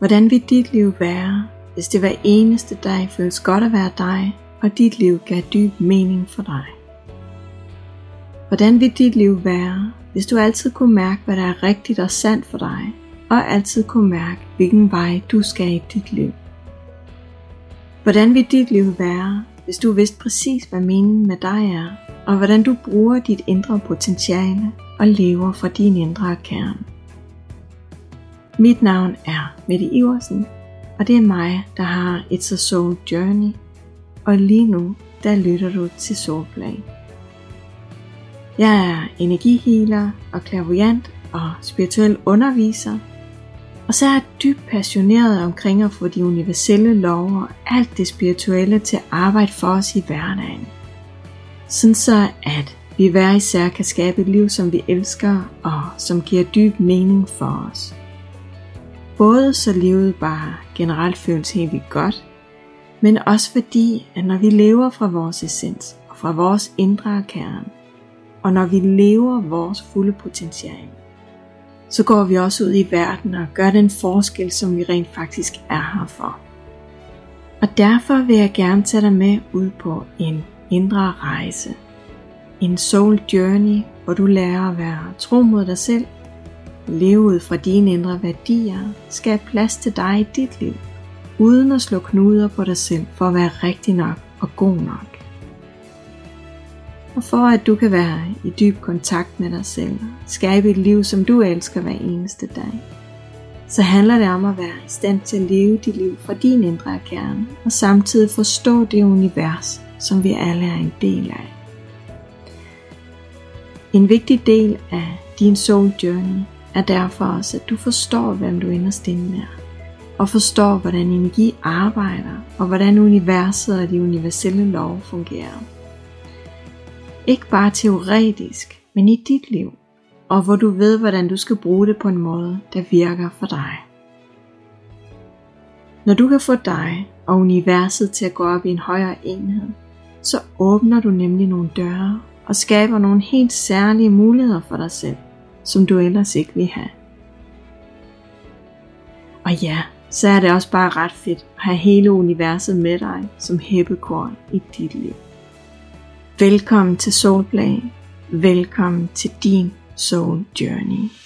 Hvordan vil dit liv være, hvis det hver eneste dag føles godt at være dig, og dit liv gav dyb mening for dig? Hvordan vil dit liv være, hvis du altid kunne mærke, hvad der er rigtigt og sandt for dig, og altid kunne mærke, hvilken vej du skal i dit liv? Hvordan vil dit liv være, hvis du vidste præcis, hvad meningen med dig er, og hvordan du bruger dit indre potentiale og lever fra din indre kerne? Mit navn er Mette Iversen, og det er mig, der har et a Soul Journey, og lige nu, der lytter du til Soulplay. Jeg er energihealer og klaviant og spirituel underviser, og så er jeg dybt passioneret omkring at få de universelle love og alt det spirituelle til at arbejde for os i hverdagen. Sådan så at vi hver især kan skabe et liv, som vi elsker og som giver dyb mening for os. Både så livet bare generelt føles helt vildt godt, men også fordi, at når vi lever fra vores essens og fra vores indre kerne, og når vi lever vores fulde potentiale, så går vi også ud i verden og gør den forskel, som vi rent faktisk er her for. Og derfor vil jeg gerne tage dig med ud på en indre rejse. En soul journey, hvor du lærer at være tro mod dig selv, leve ud fra dine indre værdier, skab plads til dig i dit liv, uden at slå knuder på dig selv for at være rigtig nok og god nok og for at du kan være i dyb kontakt med dig selv, skabe et liv, som du elsker hver eneste dag, så handler det om at være i stand til at leve dit liv fra din indre kerne, og samtidig forstå det univers, som vi alle er en del af. En vigtig del af din soul journey er derfor også, at du forstår, hvem du inderst inde er, og forstår, hvordan energi arbejder, og hvordan universet og de universelle love fungerer. Ikke bare teoretisk, men i dit liv, og hvor du ved, hvordan du skal bruge det på en måde, der virker for dig. Når du kan få dig og universet til at gå op i en højere enhed, så åbner du nemlig nogle døre og skaber nogle helt særlige muligheder for dig selv, som du ellers ikke vil have. Og ja, så er det også bare ret fedt at have hele universet med dig som hæppekorn i dit liv. Velkommen til Soulplay. Velkommen til din Soul Journey.